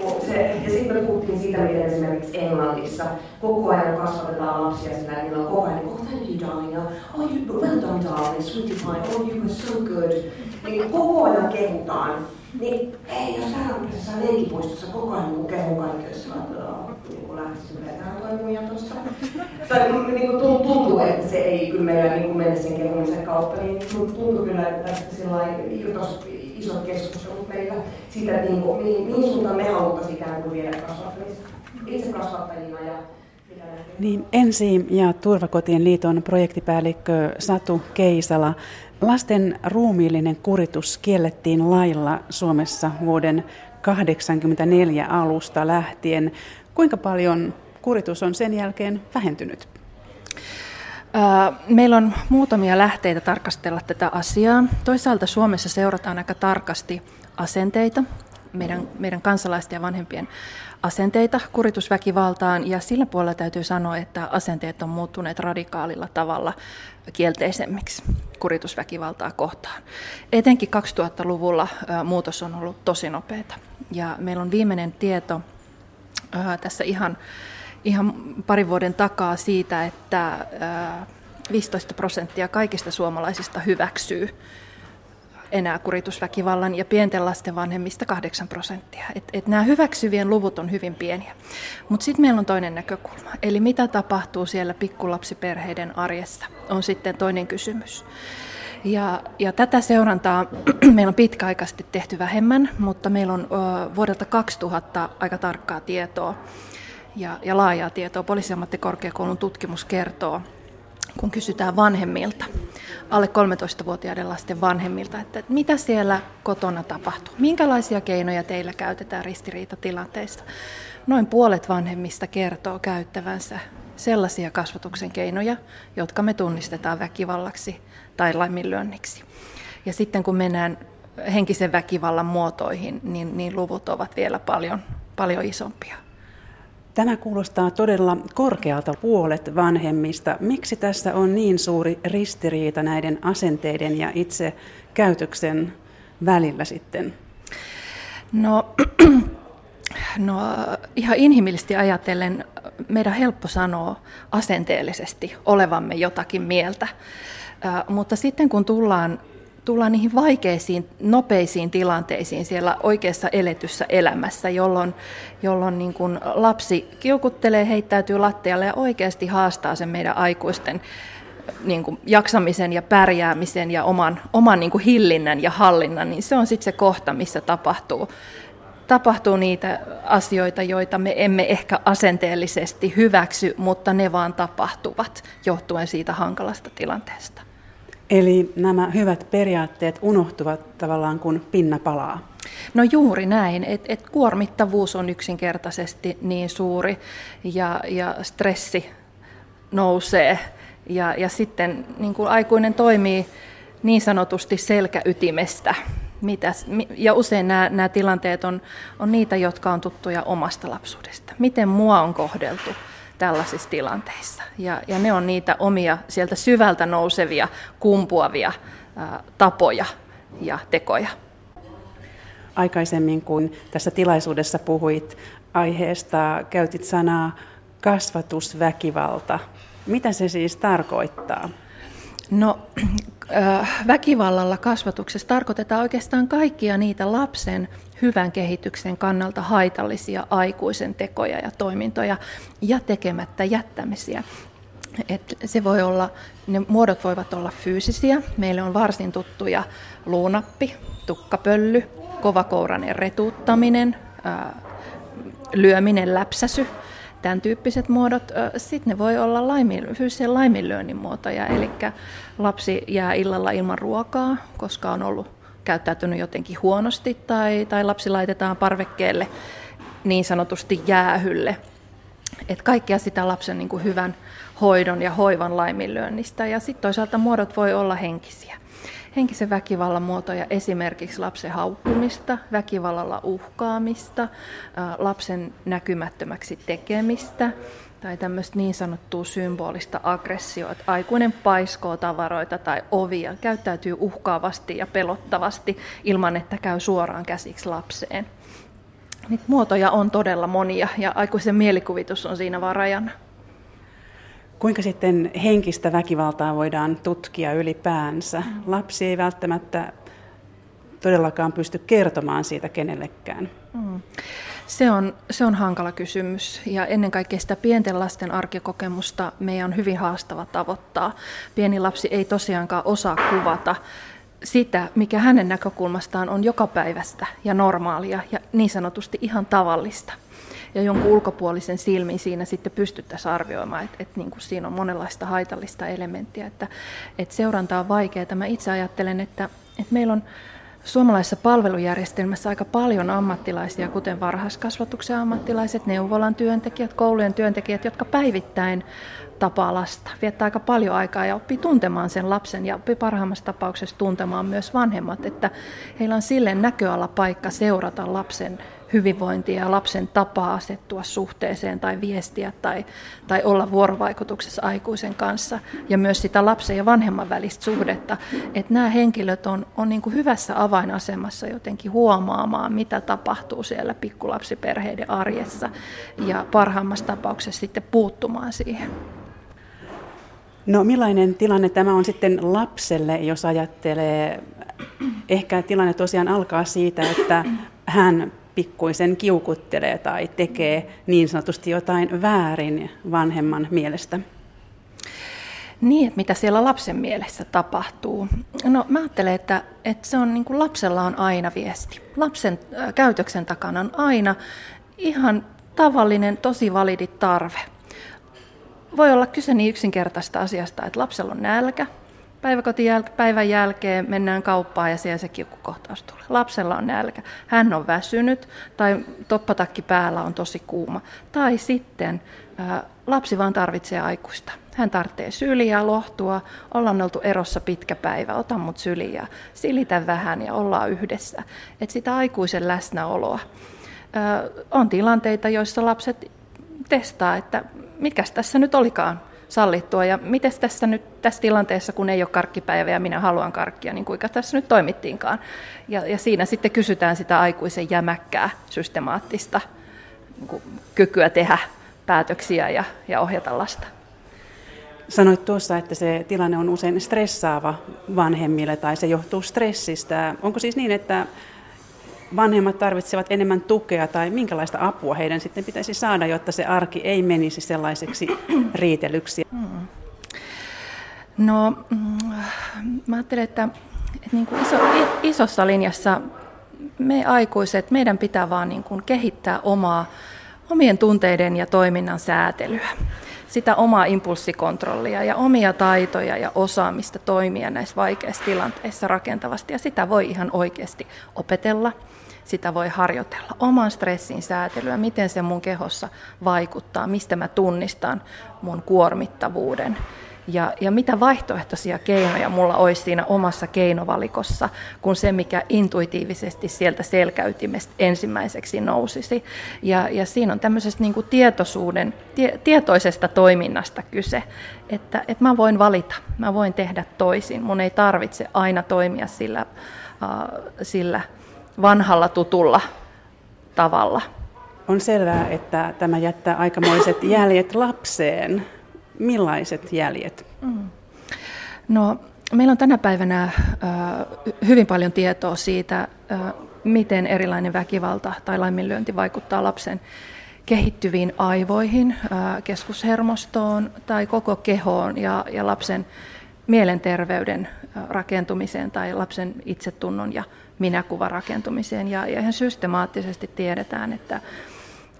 niinku se, ja sitten me puhuttiin siitä, miten esimerkiksi Englannissa koko ajan kasvatetaan lapsia sillä, että niillä on koko ajan, niin, oh thank you darling, oh you, well done darling, sweetie pie, oh you were so good. Niin koko ajan kehutaan. Niin ei, jos sairaanhoidossa leikkipuistossa koko ajan niin kehun kaikki, jos niin lähtisi vetämään toi muija tuosta. Tai niin kuin tuntuu, että se ei kyllä meillä niin mene sen kehumisen kautta, niin tuntuu kyllä, että tästä sillä irtos isot keskustelut meillä siitä, että niin kuin, mihin, mihin suuntaan me haluttaisiin ikään kuin viedä kasvattamista itse kasvattajina ja niin, Ensi- ja Turvakotien liiton projektipäällikkö Satu Keisala. Lasten ruumiillinen kuritus kiellettiin lailla Suomessa vuoden 1984 alusta lähtien. Kuinka paljon kuritus on sen jälkeen vähentynyt? Meillä on muutamia lähteitä tarkastella tätä asiaa. Toisaalta Suomessa seurataan aika tarkasti asenteita, meidän, meidän kansalaisten ja vanhempien asenteita kuritusväkivaltaan, ja sillä puolella täytyy sanoa, että asenteet on muuttuneet radikaalilla tavalla kielteisemmiksi kuritusväkivaltaa kohtaan. Etenkin 2000-luvulla muutos on ollut tosi nopeata, ja meillä on viimeinen tieto tässä ihan ihan parin vuoden takaa siitä, että 15 prosenttia kaikista suomalaisista hyväksyy enää kuritusväkivallan ja pienten lasten vanhemmista 8 prosenttia. Et, et nämä hyväksyvien luvut on hyvin pieniä. Mutta sitten meillä on toinen näkökulma. Eli mitä tapahtuu siellä pikkulapsiperheiden arjessa on sitten toinen kysymys. Ja, ja tätä seurantaa meillä on pitkäaikaisesti tehty vähemmän, mutta meillä on ö, vuodelta 2000 aika tarkkaa tietoa ja, ja laajaa tietoa. Poliisiammattikorkeakoulun tutkimus kertoo, kun kysytään vanhemmilta, alle 13-vuotiaiden lasten vanhemmilta, että mitä siellä kotona tapahtuu, minkälaisia keinoja teillä käytetään ristiriitatilanteissa. Noin puolet vanhemmista kertoo käyttävänsä sellaisia kasvatuksen keinoja, jotka me tunnistetaan väkivallaksi tai laiminlyönniksi. Ja sitten kun mennään henkisen väkivallan muotoihin, niin, niin luvut ovat vielä paljon, paljon isompia. Tämä kuulostaa todella korkealta puolet vanhemmista. Miksi tässä on niin suuri ristiriita näiden asenteiden ja itse käytöksen välillä sitten? No, no ihan inhimillisesti ajatellen meidän on helppo sanoa asenteellisesti olevamme jotakin mieltä. Mutta sitten kun tullaan tullaan niihin vaikeisiin, nopeisiin tilanteisiin siellä oikeassa eletyssä elämässä, jolloin, jolloin niin kuin lapsi kiukuttelee, heittäytyy lattialle ja oikeasti haastaa sen meidän aikuisten niin kuin jaksamisen ja pärjäämisen ja oman, oman niin kuin hillinnän ja hallinnan, niin se on sitten se kohta, missä tapahtuu, tapahtuu niitä asioita, joita me emme ehkä asenteellisesti hyväksy, mutta ne vaan tapahtuvat johtuen siitä hankalasta tilanteesta. Eli nämä hyvät periaatteet unohtuvat tavallaan kun pinna palaa. No juuri näin, että et kuormittavuus on yksinkertaisesti niin suuri ja, ja stressi nousee ja, ja sitten niin kuin aikuinen toimii niin sanotusti selkäytimestä. Mitäs, ja usein nämä, nämä tilanteet on, on niitä, jotka on tuttuja omasta lapsuudesta. Miten mua on kohdeltu? Tällaisissa tilanteissa. Ja, ja ne on niitä omia sieltä syvältä nousevia, kumpuavia ää, tapoja ja tekoja. Aikaisemmin, kun tässä tilaisuudessa puhuit aiheesta, käytit sanaa kasvatusväkivalta. Mitä se siis tarkoittaa? No, väkivallalla kasvatuksessa tarkoitetaan oikeastaan kaikkia niitä lapsen hyvän kehityksen kannalta haitallisia aikuisen tekoja ja toimintoja ja tekemättä jättämisiä. Et se voi olla, ne muodot voivat olla fyysisiä. Meille on varsin tuttuja luunappi, tukkapölly, kovakourainen retuuttaminen, lyöminen, läpsäsy, tämän tyyppiset muodot. Sitten ne voi olla laimin, fyysisen laiminlyönnin muotoja, eli lapsi jää illalla ilman ruokaa, koska on ollut käyttäytynyt jotenkin huonosti tai, tai lapsi laitetaan parvekkeelle niin sanotusti jäähylle. Et kaikkea sitä lapsen niin kuin hyvän hoidon ja hoivan laiminlyönnistä. Ja sitten toisaalta muodot voi olla henkisiä. Henkisen väkivallan muotoja esimerkiksi lapsen haukkumista, väkivallalla uhkaamista, lapsen näkymättömäksi tekemistä, tai tämmöistä niin sanottua symbolista aggressioa, että aikuinen paiskoo tavaroita tai ovia, käyttäytyy uhkaavasti ja pelottavasti ilman, että käy suoraan käsiksi lapseen. niitä muotoja on todella monia ja aikuisen mielikuvitus on siinä vaan rajana. Kuinka sitten henkistä väkivaltaa voidaan tutkia ylipäänsä? Lapsi ei välttämättä todellakaan pysty kertomaan siitä kenellekään. Mm. Se on, se on hankala kysymys ja ennen kaikkea sitä pienten lasten arkikokemusta meidän on hyvin haastava tavoittaa. Pieni lapsi ei tosiaankaan osaa kuvata sitä, mikä hänen näkökulmastaan on jokapäiväistä ja normaalia ja niin sanotusti ihan tavallista. Ja jonkun ulkopuolisen silmin siinä sitten pystyttäisiin arvioimaan, että, että niin kuin siinä on monenlaista haitallista elementtiä, että, että seuranta on vaikeaa. Mä itse ajattelen, että, että meillä on suomalaisessa palvelujärjestelmässä aika paljon ammattilaisia, kuten varhaiskasvatuksen ammattilaiset, neuvolan työntekijät, koulujen työntekijät, jotka päivittäin tapaa lasta, viettää aika paljon aikaa ja oppii tuntemaan sen lapsen ja oppii parhaimmassa tapauksessa tuntemaan myös vanhemmat, että heillä on silleen näköala paikka seurata lapsen hyvinvointia ja lapsen tapaa asettua suhteeseen tai viestiä tai, tai olla vuorovaikutuksessa aikuisen kanssa ja myös sitä lapsen ja vanhemman välistä suhdetta. Että nämä henkilöt on, on niin kuin hyvässä avainasemassa jotenkin huomaamaan, mitä tapahtuu siellä pikkulapsiperheiden arjessa ja parhaimmassa tapauksessa sitten puuttumaan siihen. No millainen tilanne tämä on sitten lapselle, jos ajattelee, ehkä tilanne tosiaan alkaa siitä, että hän pikkuisen kiukuttelee tai tekee niin sanotusti jotain väärin vanhemman mielestä? Niin, että mitä siellä lapsen mielessä tapahtuu. No mä ajattelen, että, että se on niin kuin lapsella on aina viesti. Lapsen käytöksen takana on aina ihan tavallinen, tosi validi tarve. Voi olla kyse niin yksinkertaista asiasta, että lapsella on nälkä, päivän jälkeen mennään kauppaan ja siellä se kiukkukohtaus tulee. Lapsella on nälkä, hän on väsynyt tai toppatakki päällä on tosi kuuma. Tai sitten ää, lapsi vaan tarvitsee aikuista. Hän tarvitsee syliä, lohtua, ollaan oltu erossa pitkä päivä, ota mut syliä silitä vähän ja ollaan yhdessä. Et sitä aikuisen läsnäoloa. Ää, on tilanteita, joissa lapset testaa, että mitkä tässä nyt olikaan sallittua. Ja miten tässä nyt tässä tilanteessa, kun ei ole karkkipäivä ja minä haluan karkkia, niin kuinka tässä nyt toimittiinkaan. Ja, ja siinä sitten kysytään sitä aikuisen jämäkkää, systemaattista niin kykyä tehdä päätöksiä ja, ja ohjata lasta. Sanoit tuossa, että se tilanne on usein stressaava vanhemmille tai se johtuu stressistä. Onko siis niin, että vanhemmat tarvitsevat enemmän tukea tai minkälaista apua heidän sitten pitäisi saada, jotta se arki ei menisi sellaiseksi riitelyksi? Hmm. No, mm, mä ajattelen, että, että niin kuin iso, isossa linjassa me aikuiset, meidän pitää vaan niin kuin kehittää omaa, omien tunteiden ja toiminnan säätelyä sitä omaa impulssikontrollia ja omia taitoja ja osaamista toimia näissä vaikeissa tilanteissa rakentavasti. Ja sitä voi ihan oikeasti opetella sitä voi harjoitella. Oman stressin säätelyä, miten se mun kehossa vaikuttaa, mistä mä tunnistan mun kuormittavuuden. Ja, ja mitä vaihtoehtoisia keinoja mulla olisi siinä omassa keinovalikossa, kun se, mikä intuitiivisesti sieltä selkäytimestä ensimmäiseksi nousisi. Ja, ja siinä on tämmöisestä niin kuin tietoisuuden, tie, tietoisesta toiminnasta kyse, että, että mä voin valita, mä voin tehdä toisin. Mun ei tarvitse aina toimia sillä, uh, sillä vanhalla tutulla tavalla. On selvää, että tämä jättää aikamoiset jäljet lapseen. Millaiset jäljet? Mm. No, meillä on tänä päivänä äh, hyvin paljon tietoa siitä, äh, miten erilainen väkivalta tai laiminlyönti vaikuttaa lapsen kehittyviin aivoihin, äh, keskushermostoon tai koko kehoon ja, ja lapsen mielenterveyden rakentumiseen tai lapsen itsetunnon ja minäkuvan rakentumiseen. Ja, ja ihan systemaattisesti tiedetään, että,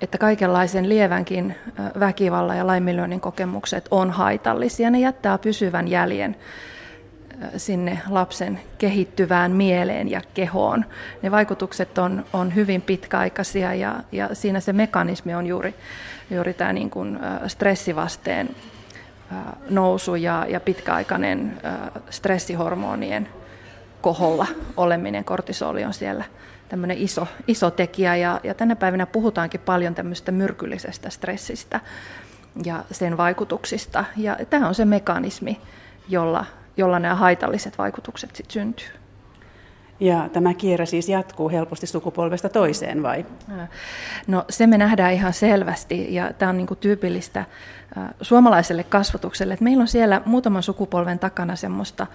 että kaikenlaisen lievänkin väkivallan ja laiminlyönnin kokemukset on haitallisia. Ne jättää pysyvän jäljen sinne lapsen kehittyvään mieleen ja kehoon. Ne vaikutukset on, on hyvin pitkäaikaisia ja, ja siinä se mekanismi on juuri, juuri tämä niin kuin stressivasteen nousu ja, ja pitkäaikainen stressihormonien koholla oleminen, kortisoli on siellä tämmöinen iso, iso tekijä ja, ja tänä päivänä puhutaankin paljon tämmöistä myrkyllisestä stressistä ja sen vaikutuksista. Ja tämä on se mekanismi, jolla, jolla nämä haitalliset vaikutukset sitten syntyy. Ja tämä kierre siis jatkuu helposti sukupolvesta toiseen vai? No se me nähdään ihan selvästi ja tämä on niin kuin tyypillistä suomalaiselle kasvatukselle, että meillä on siellä muutaman sukupolven takana semmoista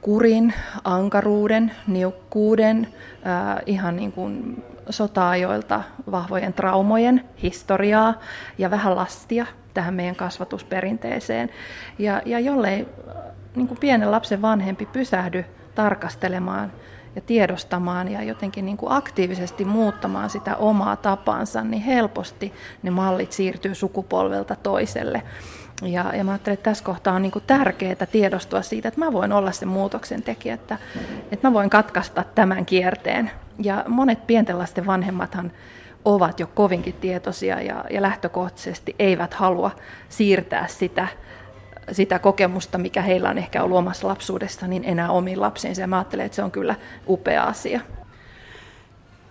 kurin, ankaruuden, niukkuuden, ihan niin kuin sota-ajoilta vahvojen traumojen historiaa ja vähän lastia tähän meidän kasvatusperinteeseen. Ja, ja jollei niin kuin pienen lapsen vanhempi pysähdy tarkastelemaan ja tiedostamaan ja jotenkin niin kuin aktiivisesti muuttamaan sitä omaa tapansa, niin helposti ne mallit siirtyy sukupolvelta toiselle. Ja, ja mä ajattelen, että tässä kohtaa on niin kuin tärkeää tiedostua siitä, että mä voin olla se muutoksen tekijä, että, että mä voin katkaista tämän kierteen. Ja monet pienten lasten vanhemmathan ovat jo kovinkin tietoisia ja, ja lähtökohtaisesti eivät halua siirtää sitä sitä kokemusta, mikä heillä on ehkä ollut omassa lapsuudessa, niin enää omiin lapsiinsa. Ja mä ajattelen, että se on kyllä upea asia.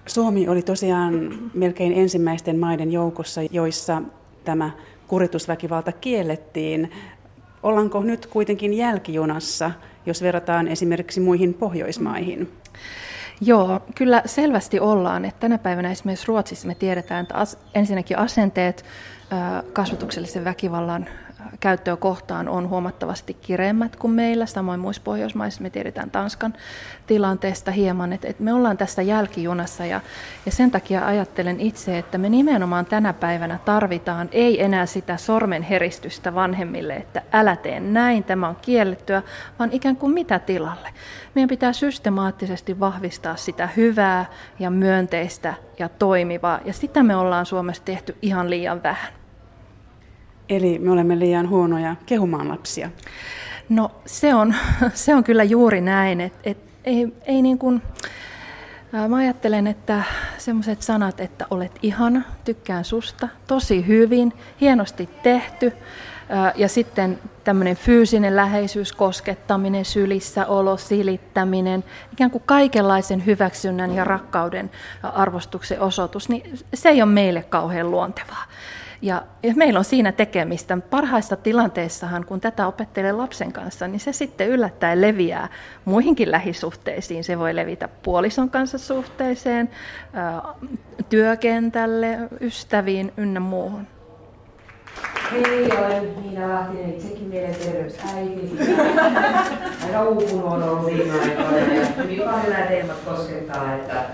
Suomi oli tosiaan melkein ensimmäisten maiden joukossa, joissa tämä kuritusväkivalta kiellettiin. Ollaanko nyt kuitenkin jälkijunassa, jos verrataan esimerkiksi muihin Pohjoismaihin? Joo, kyllä selvästi ollaan. Että tänä päivänä esimerkiksi Ruotsissa me tiedetään, että ensinnäkin asenteet kasvatuksellisen väkivallan käyttöä kohtaan on huomattavasti kireemmät kuin meillä. Samoin muissa Pohjoismaissa me tiedetään Tanskan tilanteesta hieman, että, että me ollaan tässä jälkijunassa ja, ja sen takia ajattelen itse, että me nimenomaan tänä päivänä tarvitaan ei enää sitä sormen heristystä vanhemmille, että älä tee näin, tämä on kiellettyä, vaan ikään kuin mitä tilalle. Meidän pitää systemaattisesti vahvistaa sitä hyvää ja myönteistä ja toimivaa ja sitä me ollaan Suomessa tehty ihan liian vähän. Eli me olemme liian huonoja kehumaan lapsia. No se on, se on kyllä juuri näin, että et, ei, ei niin kuin, Mä ajattelen, että semmoiset sanat, että olet ihana, tykkään susta, tosi hyvin, hienosti tehty, ja sitten tämmöinen fyysinen läheisyys, koskettaminen, sylissä olo, silittäminen, ikään kuin kaikenlaisen hyväksynnän ja rakkauden arvostuksen osoitus, niin se ei ole meille kauhean luontevaa. Ja, ja meillä on siinä tekemistä. Parhaissa tilanteissahan, kun tätä opettelee lapsen kanssa, niin se sitten yllättäen leviää muihinkin lähisuhteisiin. Se voi levitä puolison kanssa suhteeseen, työkentälle, ystäviin ynnä muuhun. Hei, olen Niina Lahtinen, itsekin mielenterveysäiti. Aika uupunut on ollut viime aikoina ja hyvin paljon nämä teemat koskettaa, että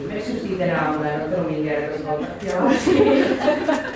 Invece si denauda, non te lo migliore per svolta più.